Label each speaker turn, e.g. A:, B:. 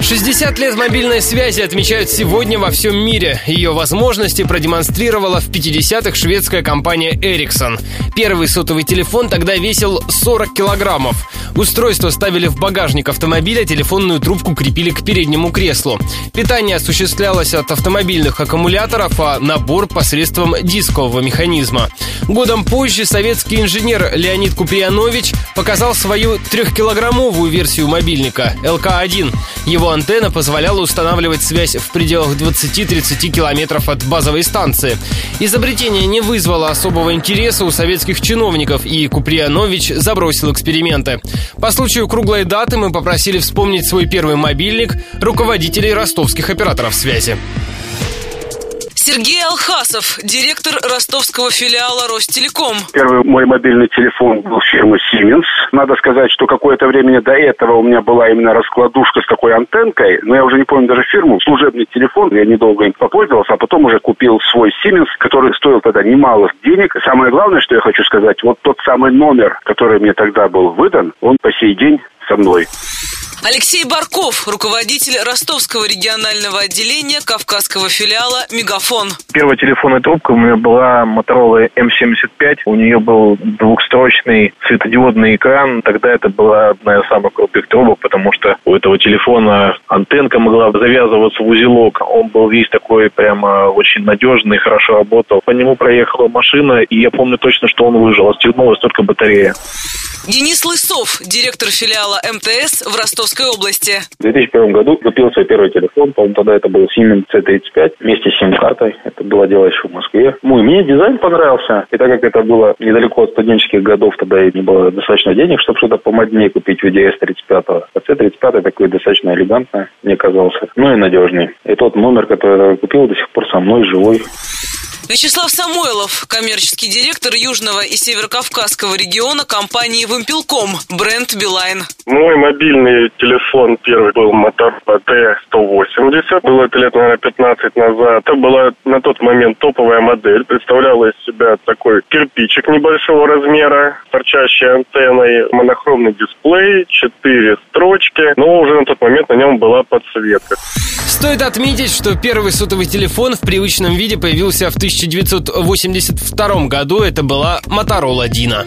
A: 60 лет мобильной связи отмечают сегодня во всем мире. Ее возможности продемонстрировала в 50-х шведская компания Ericsson. Первый сотовый телефон тогда весил 40 килограммов. Устройство ставили в багажник автомобиля, телефонную трубку крепили к переднему креслу. Питание осуществлялось от автомобильных аккумуляторов, а набор посредством дискового механизма. Годом позже советский инженер Леонид Куприянович показал свою трехкилограммовую версию мобильника ЛК-1. Его антенна позволяла устанавливать связь в пределах 20-30 километров от базовой станции. Изобретение не вызвало особого интереса у советских чиновников, и Куприянович забросил эксперименты. По случаю круглой даты мы попросили вспомнить свой первый мобильник руководителей ростовских операторов связи.
B: Сергей Алхасов, директор ростовского филиала Ростелеком.
C: Первый мой мобильный телефон был фирмы Siemens. Надо сказать, что какое-то время до этого у меня была именно раскладушка с такой антенкой, но я уже не помню даже фирму, служебный телефон, я недолго им попользовался, а потом уже купил свой Siemens, который стоил тогда немало денег. Самое главное, что я хочу сказать, вот тот самый номер, который мне тогда был выдан, он по сей день со мной.
B: Алексей Барков, руководитель ростовского регионального отделения Кавказского филиала «Мегафон».
D: Первая телефонная трубка у меня была Motorola M75. У нее был двухстрочный светодиодный экран. Тогда это была одна из самых крутых трубок, потому что у этого телефона антенка могла завязываться в узелок. Он был весь такой прямо очень надежный, хорошо работал. По нему проехала машина, и я помню точно, что он выжил. Отстегнулась только батарея.
B: Денис Лысов, директор филиала МТС в Ростовской области.
E: В 2001 году купил свой первый телефон. По-моему, тогда это был Siemens C35 вместе с сим-картой. Это было дело еще в Москве. Ну, и мне дизайн понравился. И так как это было недалеко от студенческих годов, тогда и не было достаточно денег, чтобы что-то помоднее купить в с 35 А C35 такой достаточно элегантный, мне казался. Ну и надежный. И тот номер, который я купил, до сих пор со мной живой.
B: Вячеслав Самойлов, коммерческий директор Южного и Северокавказского региона компании «Вымпелком», бренд «Билайн».
F: Мой мобильный телефон первый был Motorola T180. Было это лет, наверное, 15 назад. Это была на тот момент топовая модель. Представляла из себя такой кирпичик небольшого размера, торчащий антенной, монохромный дисплей, четыре строчки. Но уже на тот момент на нем была подсветка.
A: Стоит отметить, что первый сотовый телефон в привычном виде появился в 1982 году. Это была Motorola Dino.